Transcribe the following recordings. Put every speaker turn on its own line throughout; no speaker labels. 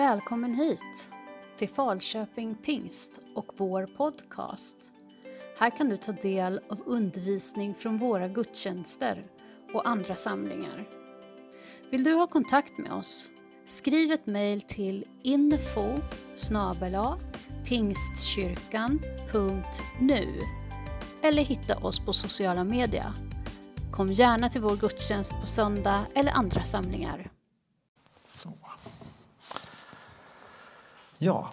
Välkommen hit till Falköping Pingst och vår podcast. Här kan du ta del av undervisning från våra gudstjänster och andra samlingar. Vill du ha kontakt med oss? Skriv ett mejl till info pingstkyrkan.nu eller hitta oss på sociala medier. Kom gärna till vår gudstjänst på söndag eller andra samlingar.
Så. Ja,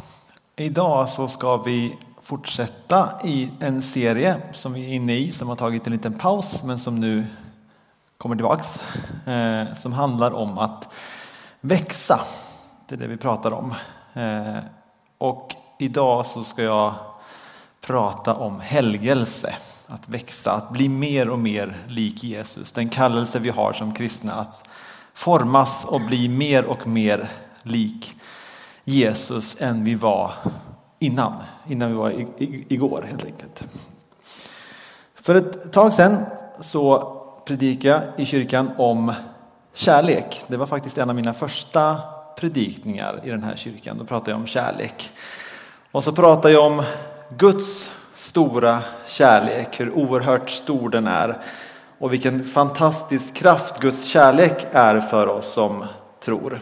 idag så ska vi fortsätta i en serie som vi är inne i som har tagit en liten paus men som nu kommer tillbaks. Eh, som handlar om att växa. Det är det vi pratar om. Eh, och idag så ska jag prata om helgelse. Att växa, att bli mer och mer lik Jesus. Den kallelse vi har som kristna att formas och bli mer och mer lik Jesus än vi var innan. Innan vi var igår helt enkelt. För ett tag sedan så predikade jag i kyrkan om kärlek. Det var faktiskt en av mina första predikningar i den här kyrkan. Då pratade jag om kärlek. Och så pratade jag om Guds stora kärlek, hur oerhört stor den är och vilken fantastisk kraft Guds kärlek är för oss som tror.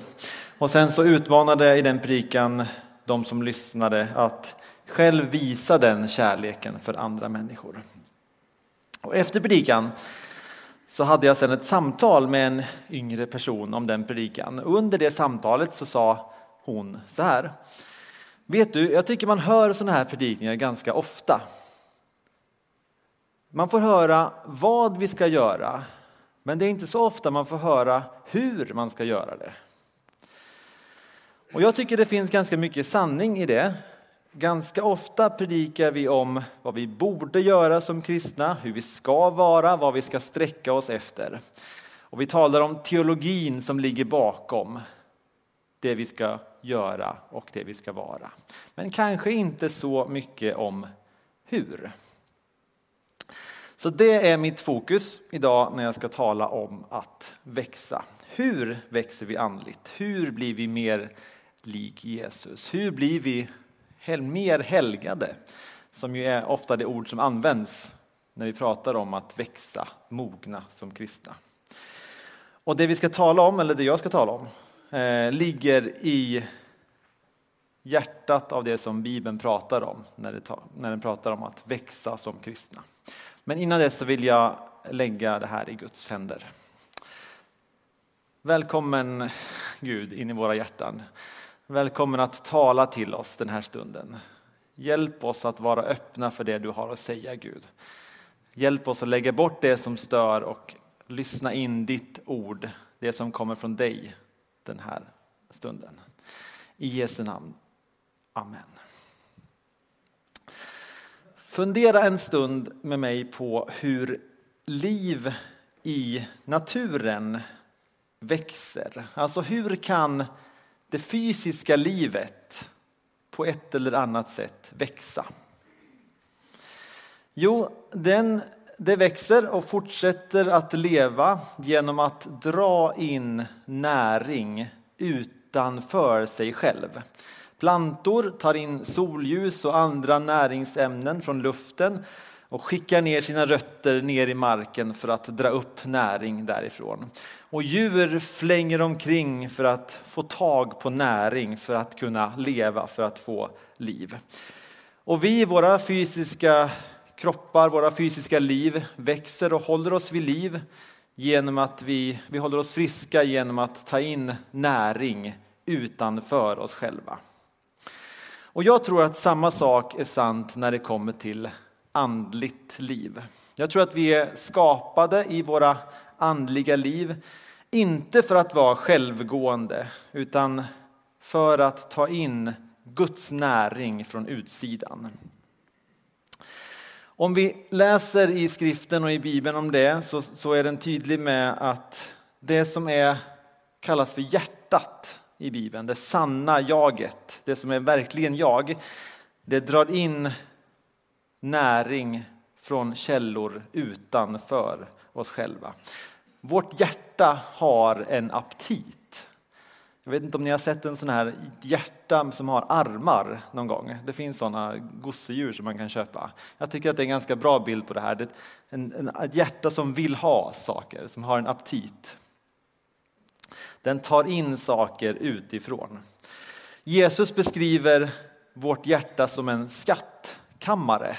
Och sen så utmanade jag i den predikan de som lyssnade att själv visa den kärleken för andra människor. Och efter predikan så hade jag sedan ett samtal med en yngre person om den predikan. Under det samtalet så sa hon så här. Vet du, jag tycker man hör sådana här predikningar ganska ofta. Man får höra vad vi ska göra, men det är inte så ofta man får höra hur man ska göra det. Och jag tycker det finns ganska mycket sanning i det. Ganska ofta predikar vi om vad vi borde göra som kristna, hur vi ska vara, vad vi ska sträcka oss efter. Och vi talar om teologin som ligger bakom det vi ska göra och det vi ska vara. Men kanske inte så mycket om hur. Så det är mitt fokus idag när jag ska tala om att växa. Hur växer vi andligt? Hur blir vi mer lik Jesus? Hur blir vi mer helgade? Som ju är ofta det ord som används när vi pratar om att växa, mogna som kristna. Och det vi ska tala om, eller det jag ska tala om, eh, ligger i hjärtat av det som Bibeln pratar om när, det, när den pratar om att växa som kristna. Men innan dess så vill jag lägga det här i Guds händer. Välkommen Gud in i våra hjärtan. Välkommen att tala till oss den här stunden. Hjälp oss att vara öppna för det du har att säga Gud. Hjälp oss att lägga bort det som stör och lyssna in ditt ord, det som kommer från dig den här stunden. I Jesu namn. Amen. Fundera en stund med mig på hur liv i naturen växer. Alltså hur kan det fysiska livet på ett eller annat sätt växa? Jo, den, det växer och fortsätter att leva genom att dra in näring utanför sig själv. Plantor tar in solljus och andra näringsämnen från luften och skickar ner sina rötter ner i marken för att dra upp näring därifrån. Och djur flänger omkring för att få tag på näring för att kunna leva, för att få liv. Och vi, våra fysiska kroppar, våra fysiska liv växer och håller oss vid liv genom att vi, vi håller oss friska genom att ta in näring utanför oss själva. Och jag tror att samma sak är sant när det kommer till andligt liv. Jag tror att vi är skapade i våra andliga liv, inte för att vara självgående, utan för att ta in Guds näring från utsidan. Om vi läser i skriften och i Bibeln om det så, så är den tydlig med att det som är, kallas för hjärtat i Bibeln, det sanna jaget, det som är verkligen jag, det drar in näring från källor utanför oss själva. Vårt hjärta har en aptit. Jag vet inte om ni har sett en sån här hjärta som har armar någon gång. Det finns sådana gosedjur som man kan köpa. Jag tycker att det är en ganska bra bild på det här. Det är en, en, ett hjärta som vill ha saker, som har en aptit. Den tar in saker utifrån. Jesus beskriver vårt hjärta som en skatt kammare.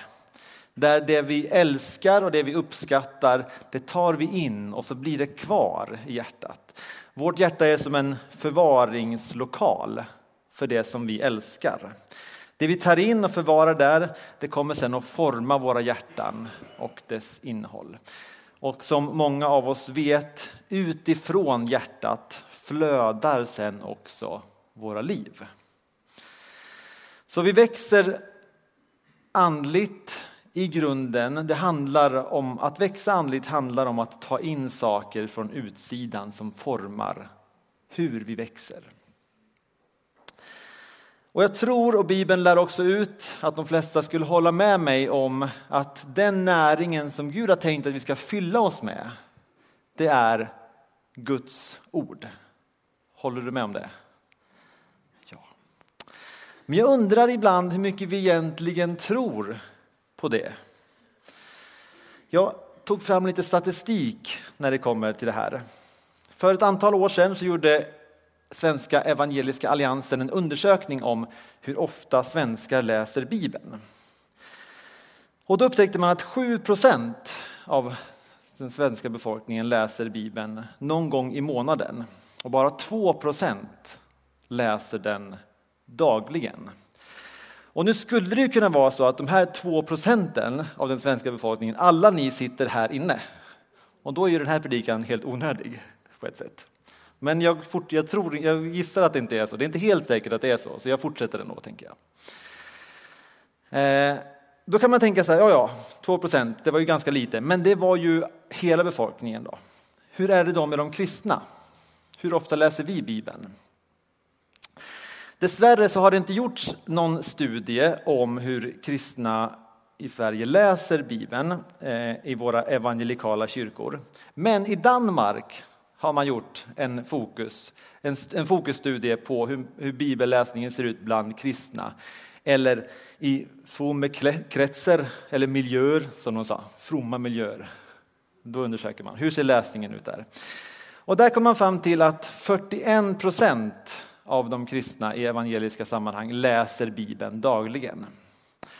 Där det vi älskar och det vi uppskattar, det tar vi in och så blir det kvar i hjärtat. Vårt hjärta är som en förvaringslokal för det som vi älskar. Det vi tar in och förvarar där, det kommer sen att forma våra hjärtan och dess innehåll. Och som många av oss vet, utifrån hjärtat flödar sen också våra liv. Så vi växer andligt i grunden. Det handlar om att växa andligt handlar om att ta in saker från utsidan som formar hur vi växer. Och jag tror, och Bibeln lär också ut, att de flesta skulle hålla med mig om att den näringen som Gud har tänkt att vi ska fylla oss med, det är Guds ord. Håller du med om det? Men jag undrar ibland hur mycket vi egentligen tror på det. Jag tog fram lite statistik när det kommer till det här. För ett antal år sedan så gjorde Svenska Evangeliska Alliansen en undersökning om hur ofta svenskar läser Bibeln. Och då upptäckte man att 7 procent av den svenska befolkningen läser Bibeln någon gång i månaden och bara 2 procent läser den dagligen. Och nu skulle det ju kunna vara så att de här två procenten av den svenska befolkningen, alla ni sitter här inne. Och då är ju den här predikan helt onödig på ett sätt. Men jag, fort, jag, tror, jag gissar att det inte är så. Det är inte helt säkert att det är så, så jag fortsätter ändå, tänker jag. Eh, då kan man tänka så här, ja, ja, 2 procent, det var ju ganska lite, men det var ju hela befolkningen då. Hur är det då med de kristna? Hur ofta läser vi Bibeln? Dessvärre så har det inte gjorts någon studie om hur kristna i Sverige läser Bibeln eh, i våra evangelikala kyrkor. Men i Danmark har man gjort en, fokus, en, en fokusstudie på hur, hur bibelläsningen ser ut bland kristna. Eller i kretsar eller miljöer, som de sa, fromma miljöer. Då undersöker man, hur ser läsningen ut där? Och där kom man fram till att 41 procent av de kristna i evangeliska sammanhang läser Bibeln dagligen.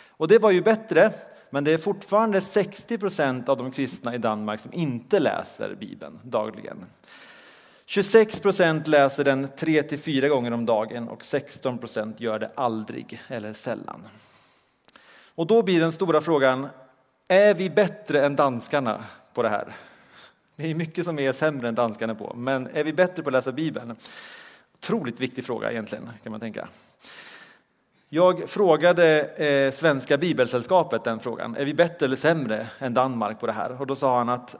Och det var ju bättre, men det är fortfarande 60 procent av de kristna i Danmark som inte läser Bibeln dagligen. 26 procent läser den 3 till 4 gånger om dagen och 16 procent gör det aldrig eller sällan. Och då blir den stora frågan, är vi bättre än danskarna på det här? Det är mycket som är sämre än danskarna på, men är vi bättre på att läsa Bibeln? Otroligt viktig fråga egentligen, kan man tänka. Jag frågade eh, Svenska Bibelsällskapet den frågan. Är vi bättre eller sämre än Danmark på det här? Och då sa han att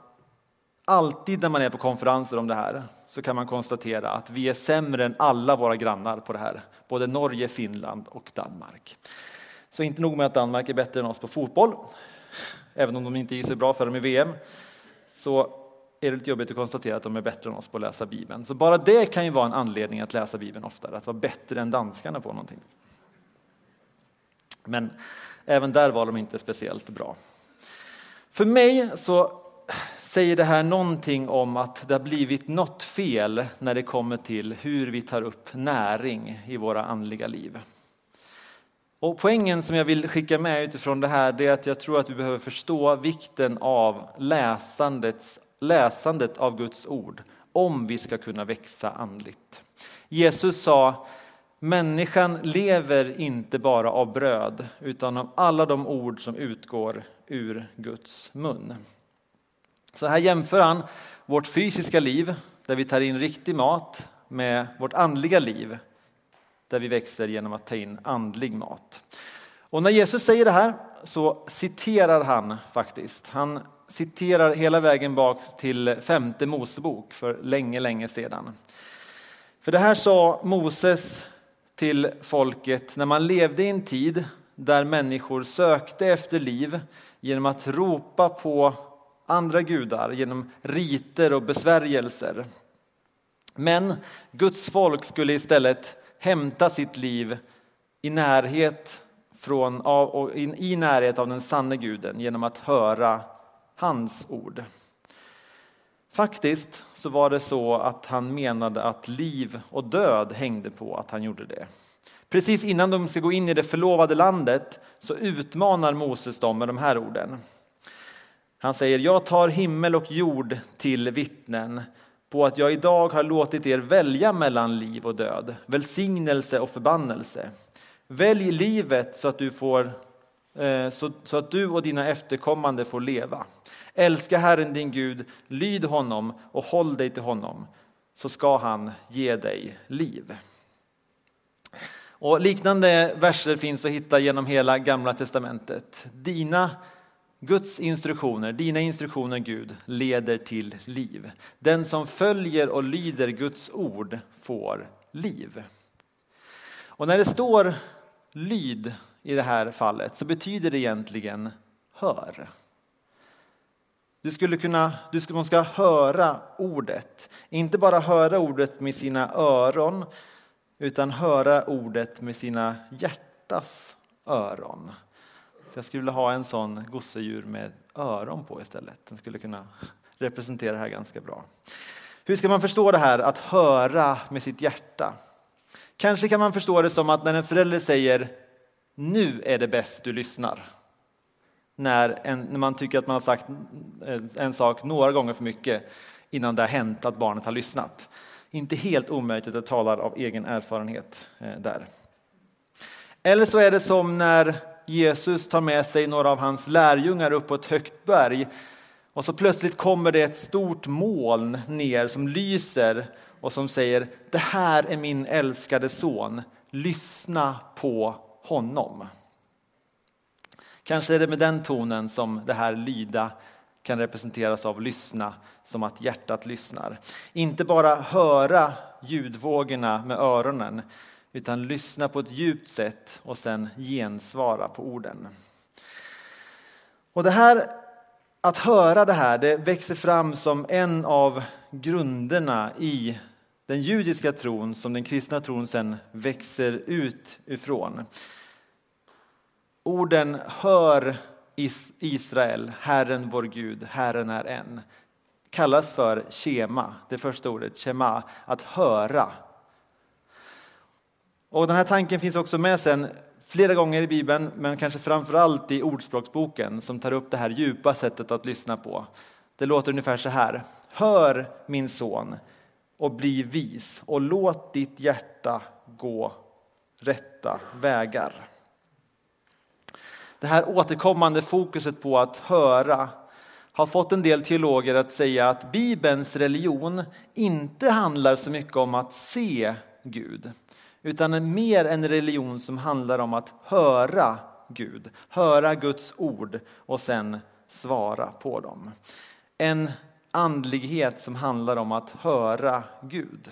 alltid när man är på konferenser om det här så kan man konstatera att vi är sämre än alla våra grannar på det här. Både Norge, Finland och Danmark. Så inte nog med att Danmark är bättre än oss på fotboll, även om de inte är så bra för dem i VM, så är det lite jobbigt att konstatera att de är bättre än oss på att läsa Bibeln. Så bara det kan ju vara en anledning att läsa Bibeln oftare, att vara bättre än danskarna på någonting. Men även där var de inte speciellt bra. För mig så säger det här någonting om att det har blivit något fel när det kommer till hur vi tar upp näring i våra andliga liv. Och poängen som jag vill skicka med utifrån det här är att jag tror att vi behöver förstå vikten av läsandets läsandet av Guds ord om vi ska kunna växa andligt. Jesus sa Människan lever inte bara av bröd utan av alla de ord som utgår ur Guds mun. Så här jämför han vårt fysiska liv där vi tar in riktig mat med vårt andliga liv där vi växer genom att ta in andlig mat. Och när Jesus säger det här så citerar han faktiskt. Han citerar hela vägen bak till femte Mosebok för länge, länge sedan. För det här sa Moses till folket när man levde i en tid där människor sökte efter liv genom att ropa på andra gudar, genom riter och besvärjelser. Men Guds folk skulle istället hämta sitt liv i närhet, från, i närhet av den sanne guden genom att höra hans ord. Faktiskt så var det så att han menade att liv och död hängde på att han gjorde det. Precis innan de ska gå in i det förlovade landet så utmanar Moses dem med de här orden. Han säger, jag tar himmel och jord till vittnen på att jag idag har låtit er välja mellan liv och död, välsignelse och förbannelse. Välj livet så att du, får, eh, så, så att du och dina efterkommande får leva. Älska Herren din Gud, lyd honom och håll dig till honom, så ska han ge dig liv. Och liknande verser finns att hitta genom hela Gamla testamentet. Dina Guds instruktioner, dina instruktioner Gud, leder till liv. Den som följer och lyder Guds ord får liv. Och när det står lyd i det här fallet så betyder det egentligen hör. Du skulle kunna, du ska, man ska höra ordet, inte bara höra ordet med sina öron utan höra ordet med sina hjärtas öron. Så jag skulle vilja ha en sån gosedjur med öron på istället. Den skulle kunna representera det här ganska bra. Hur ska man förstå det här att höra med sitt hjärta? Kanske kan man förstå det som att när en förälder säger nu är det bäst du lyssnar. När, en, när man tycker att man har sagt eh, en sak några gånger för mycket innan det har hänt att barnet har lyssnat. Inte helt omöjligt att jag talar av egen erfarenhet eh, där. Eller så är det som när Jesus tar med sig några av hans lärjungar upp på ett högt berg och så plötsligt kommer det ett stort moln ner som lyser och som säger det här är min älskade son, lyssna på honom. Kanske är det med den tonen som det här lyda kan representeras av lyssna, som att hjärtat lyssnar. Inte bara höra ljudvågorna med öronen, utan lyssna på ett djupt sätt och sen gensvara på orden. Och det här, att höra det här, det växer fram som en av grunderna i den judiska tron som den kristna tron sen växer ut ifrån. Orden hör Israel, Herren vår Gud, Herren är en kallas för shema, det första ordet, shema, att höra. Och den här tanken finns också med sen flera gånger i Bibeln, men kanske framför allt i Ordspråksboken som tar upp det här djupa sättet att lyssna på. Det låter ungefär så här. Hör min son och bli vis och låt ditt hjärta gå rätta vägar. Det här återkommande fokuset på att höra har fått en del teologer att säga att Bibelns religion inte handlar så mycket om att se Gud, utan mer en religion som handlar om att höra Gud, höra Guds ord och sen svara på dem. En andlighet som handlar om att höra Gud.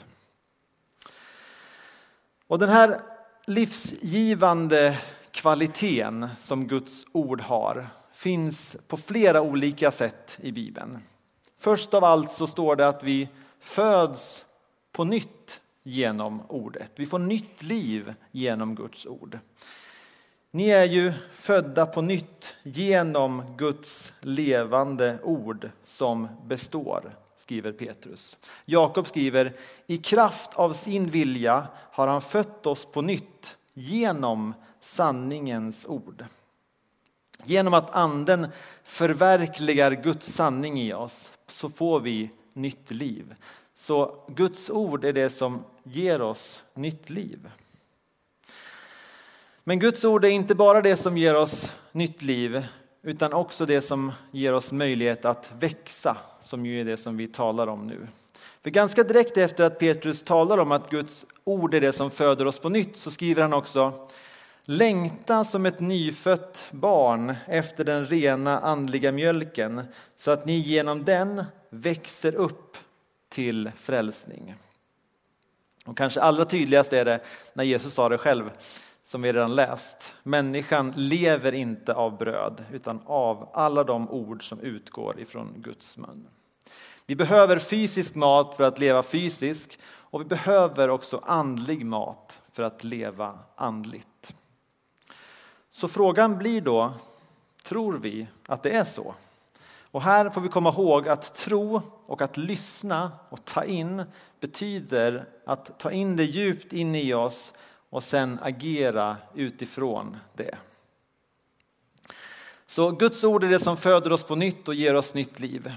Och den här livsgivande kvaliteten som Guds ord har finns på flera olika sätt i Bibeln. Först av allt så står det att vi föds på nytt genom ordet. Vi får nytt liv genom Guds ord. Ni är ju födda på nytt genom Guds levande ord som består, skriver Petrus. Jakob skriver, i kraft av sin vilja har han fött oss på nytt genom sanningens ord. Genom att anden förverkligar Guds sanning i oss så får vi nytt liv. Så Guds ord är det som ger oss nytt liv. Men Guds ord är inte bara det som ger oss nytt liv utan också det som ger oss möjlighet att växa, som ju är det som vi talar om nu. För ganska direkt efter att Petrus talar om att Guds ord är det som föder oss på nytt så skriver han också Längta som ett nyfött barn efter den rena andliga mjölken så att ni genom den växer upp till frälsning. Och kanske allra tydligast är det när Jesus sa det själv, som vi redan läst. Människan lever inte av bröd utan av alla de ord som utgår ifrån Guds mun. Vi behöver fysisk mat för att leva fysiskt och vi behöver också andlig mat för att leva andligt. Så frågan blir då, tror vi att det är så? Och här får vi komma ihåg att tro och att lyssna och ta in betyder att ta in det djupt in i oss och sen agera utifrån det. Så Guds ord är det som föder oss på nytt och ger oss nytt liv.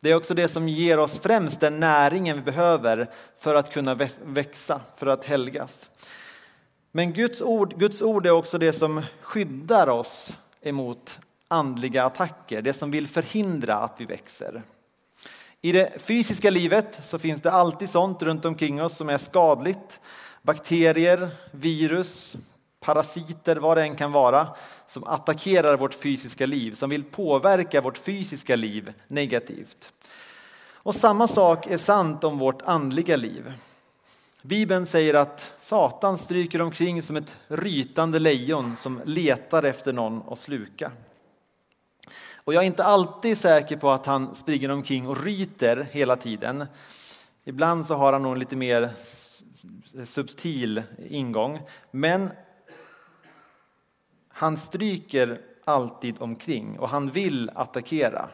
Det är också det som ger oss främst den näringen vi behöver för att kunna växa, för att helgas. Men Guds ord, Guds ord är också det som skyddar oss emot andliga attacker, det som vill förhindra att vi växer. I det fysiska livet så finns det alltid sånt runt omkring oss som är skadligt. Bakterier, virus, parasiter, vad det än kan vara, som attackerar vårt fysiska liv, som vill påverka vårt fysiska liv negativt. Och samma sak är sant om vårt andliga liv. Bibeln säger att Satan stryker omkring som ett rytande lejon som letar efter någon att sluka. Och jag är inte alltid säker på att han springer omkring och ryter hela tiden. Ibland så har han nog en lite mer subtil ingång. Men han stryker alltid omkring och han vill attackera.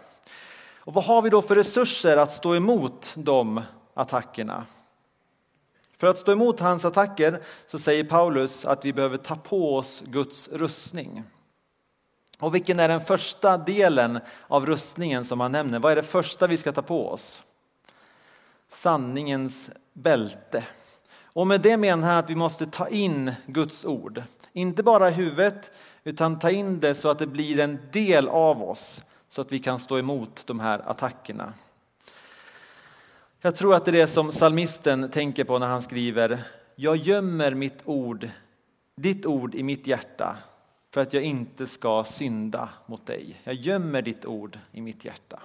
Och vad har vi då för resurser att stå emot de attackerna? För att stå emot hans attacker så säger Paulus att vi behöver ta på oss Guds rustning. Och vilken är den första delen av rustningen som han nämner? Vad är det första vi ska ta på oss? Sanningens bälte. Och med det menar han att vi måste ta in Guds ord. Inte bara i huvudet, utan ta in det så att det blir en del av oss. Så att vi kan stå emot de här attackerna. Jag tror att det är det som salmisten tänker på när han skriver Jag gömmer mitt ord, ditt ord i mitt hjärta för att jag inte ska synda mot dig. Jag gömmer ditt ord i mitt hjärta.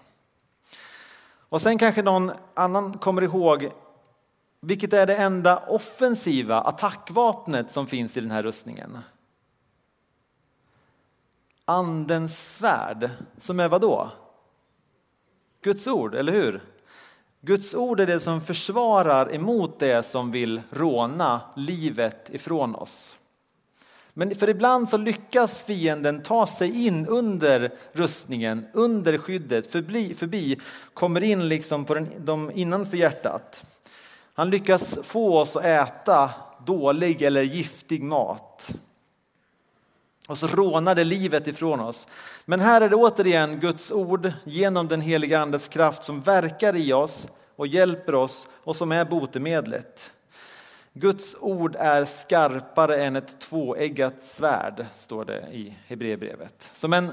Och sen kanske någon annan kommer ihåg vilket är det enda offensiva attackvapnet som finns i den här rustningen? Andens svärd, som är vad då? Guds ord, eller hur? Guds ord är det som försvarar emot det som vill råna livet ifrån oss. Men för ibland så lyckas fienden ta sig in under rustningen, under skyddet, förbi, förbi kommer in liksom på den, de innanför hjärtat. Han lyckas få oss att äta dålig eller giftig mat. Och så rånar det livet ifrån oss. Men här är det återigen Guds ord genom den heliga Andes kraft som verkar i oss och hjälper oss och som är botemedlet. Guds ord är skarpare än ett tvåeggat svärd, står det i Hebreerbrevet. Som en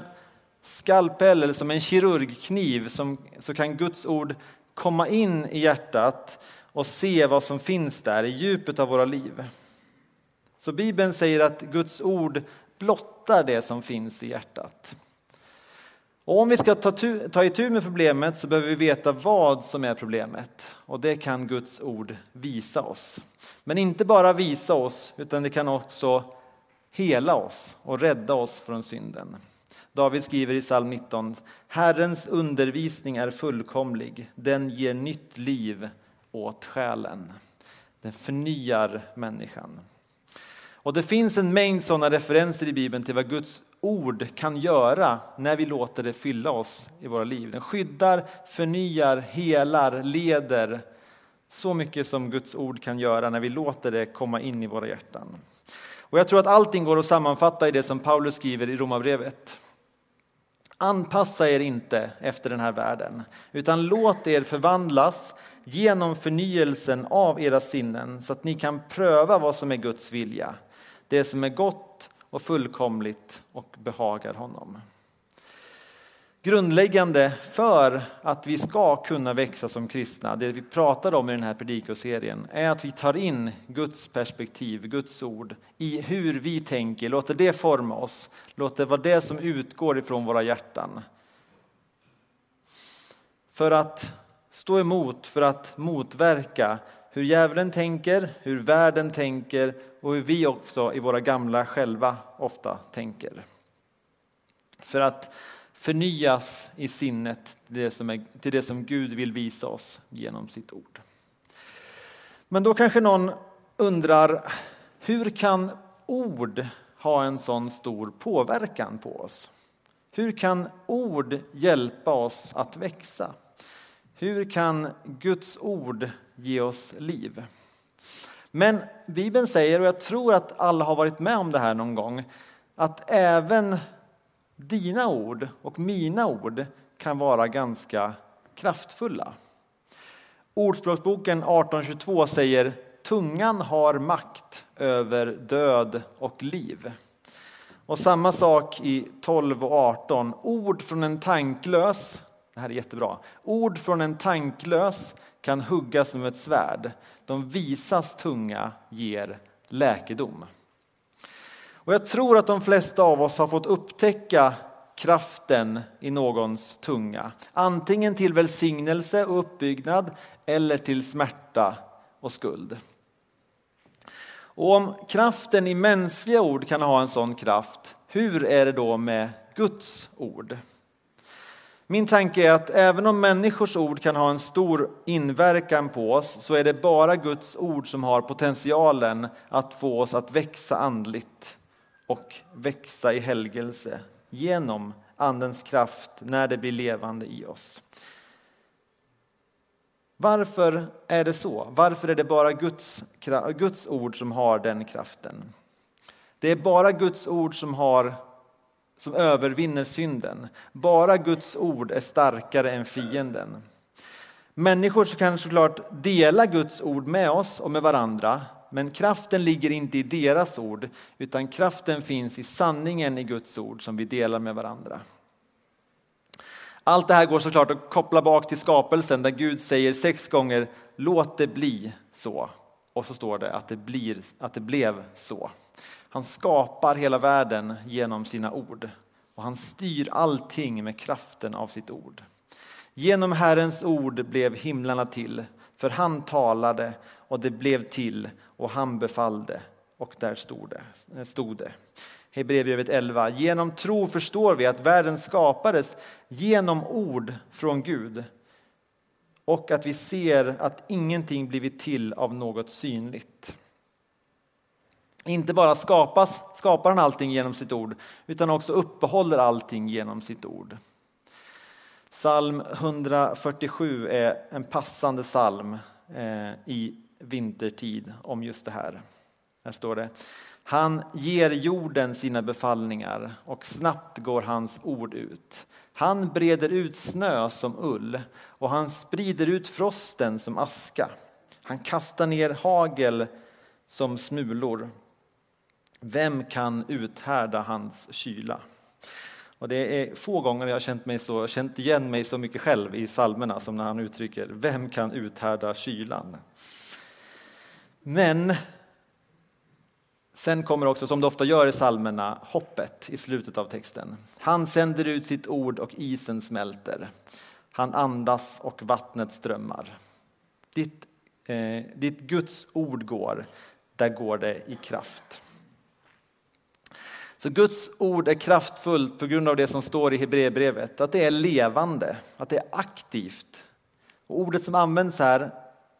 skalpell eller som en kirurgkniv som, så kan Guds ord komma in i hjärtat och se vad som finns där i djupet av våra liv. Så Bibeln säger att Guds ord blottar det som finns i hjärtat. Och om vi ska ta, ta itu med problemet så behöver vi veta vad som är problemet. Och det kan Guds ord visa oss. Men inte bara visa oss, utan det kan också hela oss och rädda oss från synden. David skriver i psalm 19, Herrens undervisning är fullkomlig, den ger nytt liv åt själen. Den förnyar människan. Och det finns en mängd sådana referenser i Bibeln till vad Guds ord kan göra när vi låter det fylla oss i våra liv. Den skyddar, förnyar, helar, leder. Så mycket som Guds ord kan göra när vi låter det komma in i våra hjärtan. Och jag tror att allting går att sammanfatta i det som Paulus skriver i Romarbrevet. Anpassa er inte efter den här världen, utan låt er förvandlas genom förnyelsen av era sinnen så att ni kan pröva vad som är Guds vilja, det som är gott och fullkomligt och behagar honom. Grundläggande för att vi ska kunna växa som kristna, det vi pratar om i den här predikoserien, är att vi tar in Guds perspektiv, Guds ord, i hur vi tänker, låter det forma oss, låter det vara det som utgår ifrån våra hjärtan. För att stå emot, för att motverka hur djävulen tänker, hur världen tänker och hur vi också i våra gamla själva ofta tänker. För att förnyas i sinnet till det, som är, till det som Gud vill visa oss genom sitt ord. Men då kanske någon undrar, hur kan ord ha en sån stor påverkan på oss? Hur kan ord hjälpa oss att växa? Hur kan Guds ord ge oss liv? Men Bibeln säger, och jag tror att alla har varit med om det här någon gång, att även dina ord och mina ord kan vara ganska kraftfulla. Ordspråksboken 1822 säger tungan har makt över död och liv. Och samma sak i 12 och 18. Ord från en tanklös, det här är jättebra, ord från en tanklös kan huggas som ett svärd. De visas tunga ger läkedom. Och jag tror att de flesta av oss har fått upptäcka kraften i någons tunga. Antingen till välsignelse och uppbyggnad eller till smärta och skuld. Och om kraften i mänskliga ord kan ha en sån kraft, hur är det då med Guds ord? Min tanke är att även om människors ord kan ha en stor inverkan på oss så är det bara Guds ord som har potentialen att få oss att växa andligt och växa i helgelse genom Andens kraft när det blir levande i oss. Varför är det så? Varför är det bara Guds, Guds ord som har den kraften? Det är bara Guds ord som, har, som övervinner synden. Bara Guds ord är starkare än fienden. Människor kan såklart dela Guds ord med oss och med varandra men kraften ligger inte i deras ord utan kraften finns i sanningen i Guds ord som vi delar med varandra. Allt det här går såklart att koppla bak till skapelsen där Gud säger sex gånger låt det bli så. Och så står det att det, blir, att det blev så. Han skapar hela världen genom sina ord och han styr allting med kraften av sitt ord. Genom Herrens ord blev himlarna till, för han talade och det blev till och han befallde och där stod det. Stod det. Hebreerbrevet 11. Genom tro förstår vi att världen skapades genom ord från Gud och att vi ser att ingenting blivit till av något synligt. Inte bara skapas, skapar han allting genom sitt ord utan också uppehåller allting genom sitt ord. Psalm 147 är en passande psalm eh, i vintertid om just det här. Här står det han ger jorden sina befallningar och snabbt går hans ord ut. Han breder ut snö som ull och han sprider ut frosten som aska. Han kastar ner hagel som smulor. Vem kan uthärda hans kyla? Och det är få gånger jag har känt, mig så, känt igen mig så mycket själv i salmerna som när han uttrycker Vem kan uthärda kylan? Men Sen kommer också, som det ofta gör i salmerna, hoppet i slutet av texten. Han sänder ut sitt ord och isen smälter. Han andas och vattnet strömmar. Ditt, eh, ditt Guds ord går, där går det i kraft. Så Guds ord är kraftfullt på grund av det som står i Hebreerbrevet, att det är levande, att det är aktivt. Och ordet som används här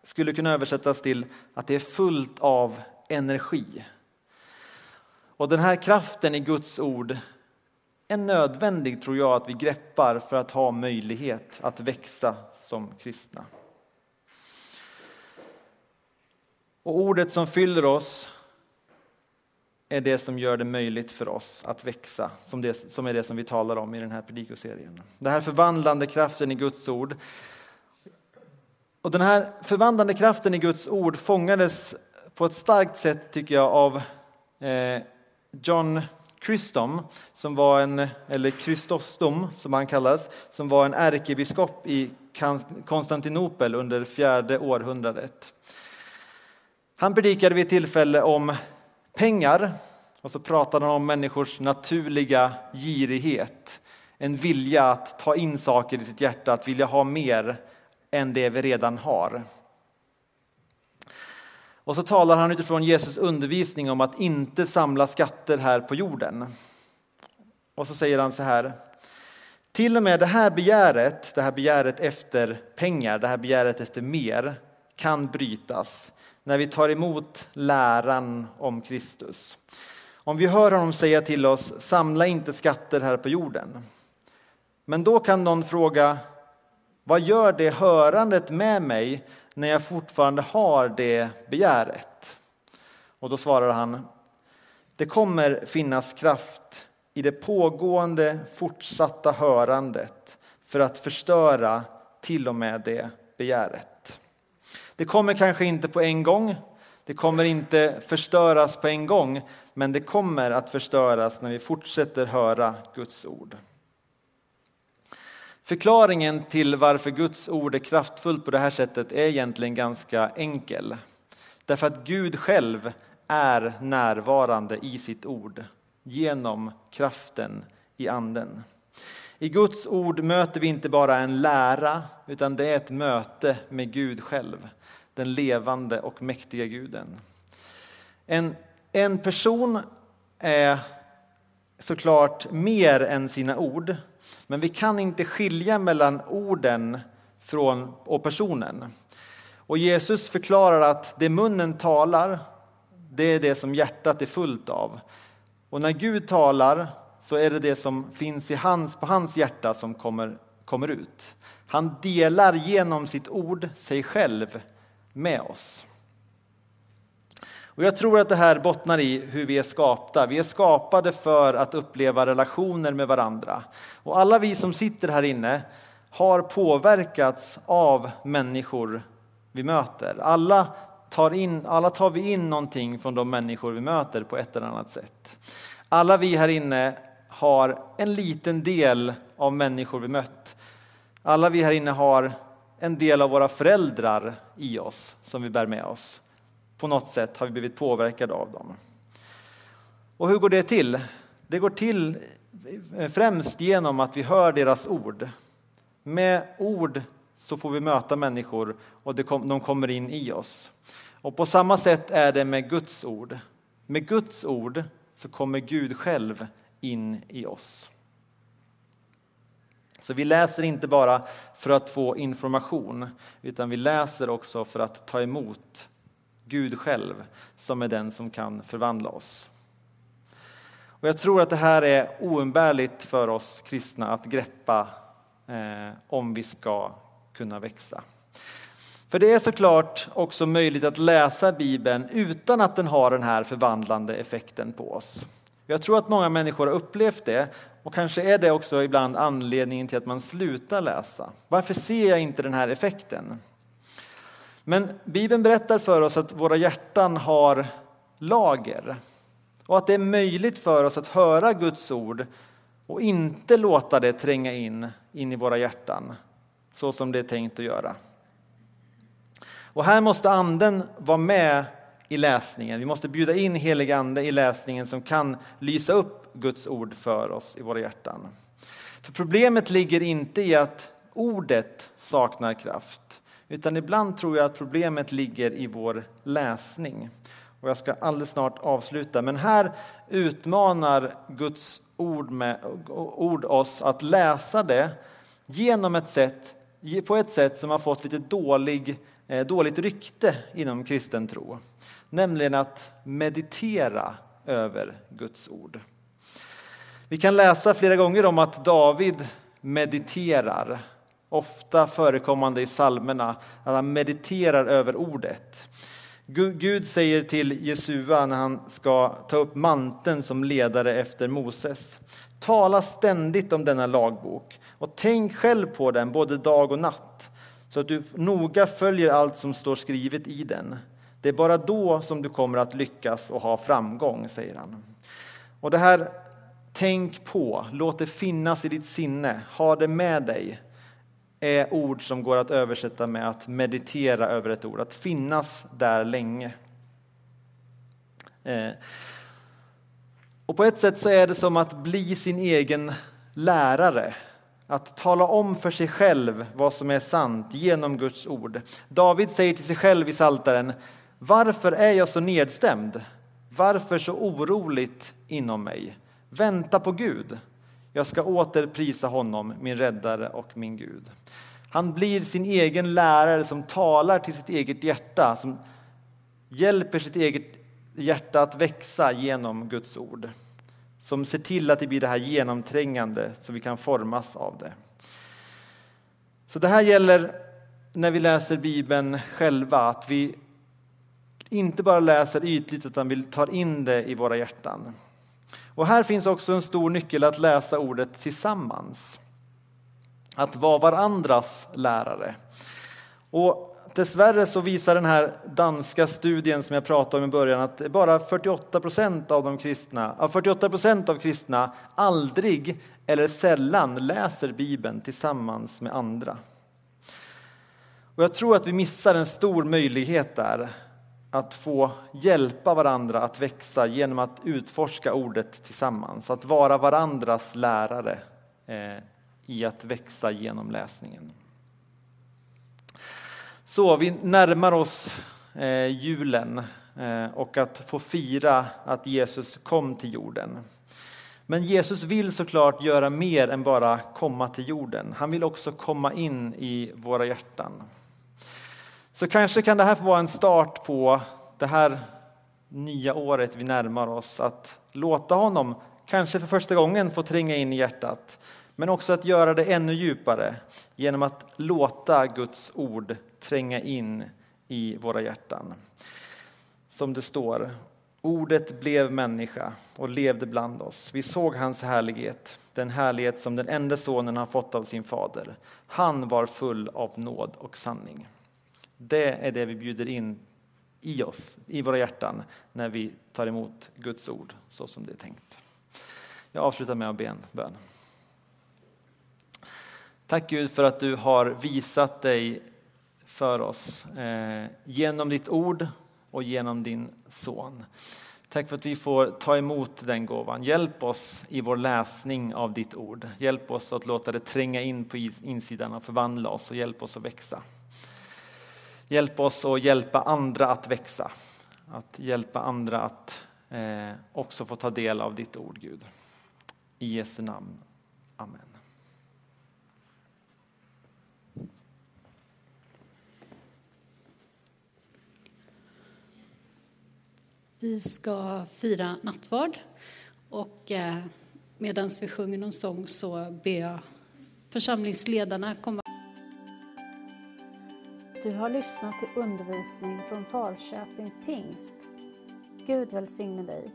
skulle kunna översättas till att det är fullt av energi. Och den här kraften i Guds ord är nödvändig, tror jag, att vi greppar för att ha möjlighet att växa som kristna. Och ordet som fyller oss är det som gör det möjligt för oss att växa, som, det, som är det som vi talar om i den här predikoserien. Den här förvandlande kraften i Guds ord. Och den här förvandlande kraften i Guds ord fångades på ett starkt sätt, tycker jag, av eh, John Christom, som var en, eller Christostom som han kallas, som var en ärkebiskop i Konstantinopel under fjärde århundradet. Han predikade vid ett tillfälle om pengar och så pratade han om människors naturliga girighet. En vilja att ta in saker i sitt hjärta, att vilja ha mer än det vi redan har. Och så talar han utifrån Jesus undervisning om att inte samla skatter här på jorden. Och så säger han så här. Till och med det här begäret, det här begäret efter pengar, det här begäret efter mer, kan brytas när vi tar emot läran om Kristus. Om vi hör honom säga till oss, samla inte skatter här på jorden. Men då kan någon fråga, vad gör det hörandet med mig när jag fortfarande har det begäret? Och då svarar han, det kommer finnas kraft i det pågående fortsatta hörandet för att förstöra till och med det begäret. Det kommer kanske inte på en gång, det kommer inte förstöras på en gång, men det kommer att förstöras när vi fortsätter höra Guds ord. Förklaringen till varför Guds ord är kraftfullt på det här sättet är egentligen ganska enkel. Därför att Gud själv är närvarande i sitt ord genom kraften i anden. I Guds ord möter vi inte bara en lära utan det är ett möte med Gud själv, den levande och mäktiga guden. En, en person är såklart mer än sina ord men vi kan inte skilja mellan orden från, och personen. Och Jesus förklarar att det munnen talar, det är det som hjärtat är fullt av. Och när Gud talar så är det det som finns i hans, på hans hjärta som kommer, kommer ut. Han delar genom sitt ord sig själv med oss. Och jag tror att det här bottnar i hur vi är skapta. Vi är skapade för att uppleva relationer med varandra. Och alla vi som sitter här inne har påverkats av människor vi möter. Alla tar, in, alla tar vi in någonting från de människor vi möter på ett eller annat sätt. Alla vi här inne har en liten del av människor vi mött. Alla vi här inne har en del av våra föräldrar i oss som vi bär med oss. På något sätt har vi blivit påverkade av dem. Och hur går det till? Det går till främst genom att vi hör deras ord. Med ord så får vi möta människor och de kommer in i oss. Och på samma sätt är det med Guds ord. Med Guds ord så kommer Gud själv in i oss. Så vi läser inte bara för att få information utan vi läser också för att ta emot Gud själv som är den som kan förvandla oss. Och jag tror att det här är oumbärligt för oss kristna att greppa eh, om vi ska kunna växa. För det är såklart också möjligt att läsa Bibeln utan att den har den här förvandlande effekten på oss. Jag tror att många människor har upplevt det och kanske är det också ibland anledningen till att man slutar läsa. Varför ser jag inte den här effekten? Men Bibeln berättar för oss att våra hjärtan har lager och att det är möjligt för oss att höra Guds ord och inte låta det tränga in, in i våra hjärtan så som det är tänkt att göra. Och här måste anden vara med i läsningen. Vi måste bjuda in helig ande i läsningen som kan lysa upp Guds ord för oss i våra hjärtan. För problemet ligger inte i att ordet saknar kraft, utan ibland tror jag att problemet ligger i vår läsning. Och jag ska alldeles snart avsluta, men här utmanar Guds ord, med, ord oss att läsa det genom ett sätt, på ett sätt som har fått lite dålig eh, dåligt rykte inom kristen tro, nämligen att meditera över Guds ord. Vi kan läsa flera gånger om att David mediterar, ofta förekommande i psalmerna, att han mediterar över ordet. Gud säger till Jesua när han ska ta upp manteln som ledare efter Moses. Tala ständigt om denna lagbok och tänk själv på den både dag och natt så att du noga följer allt som står skrivet i den. Det är bara då som du kommer att lyckas och ha framgång, säger han. Och det här tänk på, låt det finnas i ditt sinne, ha det med dig, är ord som går att översätta med att meditera över ett ord, att finnas där länge. Eh. Och på ett sätt så är det som att bli sin egen lärare att tala om för sig själv vad som är sant genom Guds ord. David säger till sig själv i Saltaren, varför är jag så nedstämd? Varför så oroligt inom mig? Vänta på Gud. Jag ska åter prisa honom, min räddare och min Gud. Han blir sin egen lärare som talar till sitt eget hjärta, som hjälper sitt eget hjärta att växa genom Guds ord. Som ser till att det blir det här genomträngande så vi kan formas av det. Så det här gäller när vi läser Bibeln själva, att vi inte bara läser ytligt utan vi tar in det i våra hjärtan. Och här finns också en stor nyckel att läsa ordet tillsammans. Att vara varandras lärare. Och dessvärre så visar den här danska studien som jag pratade om i början att bara 48 procent av de kristna, 48 procent av kristna aldrig eller sällan läser Bibeln tillsammans med andra. Och jag tror att vi missar en stor möjlighet där att få hjälpa varandra att växa genom att utforska ordet tillsammans, att vara varandras lärare eh, i att växa genom läsningen. Så vi närmar oss eh, julen eh, och att få fira att Jesus kom till jorden. Men Jesus vill såklart göra mer än bara komma till jorden. Han vill också komma in i våra hjärtan. Så kanske kan det här få vara en start på det här nya året vi närmar oss. Att låta honom, kanske för första gången, få tränga in i hjärtat. Men också att göra det ännu djupare genom att låta Guds ord tränga in i våra hjärtan. Som det står, ordet blev människa och levde bland oss. Vi såg hans härlighet, den härlighet som den enda sonen har fått av sin fader. Han var full av nåd och sanning. Det är det vi bjuder in i oss, i våra hjärtan, när vi tar emot Guds ord så som det är tänkt. Jag avslutar med att be en bön. Tack Gud för att du har visat dig för oss eh, genom ditt ord och genom din son. Tack för att vi får ta emot den gåvan. Hjälp oss i vår läsning av ditt ord. Hjälp oss att låta det tränga in på insidan och förvandla oss och hjälp oss att växa. Hjälp oss att hjälpa andra att växa. Att hjälpa andra att eh, också få ta del av ditt ord, Gud. I Jesu namn. Amen.
Vi ska fira nattvard och eh, medan vi sjunger någon sång så ber jag församlingsledarna komma. Du har lyssnat till undervisning från Falköping Pingst. Gud välsigne dig.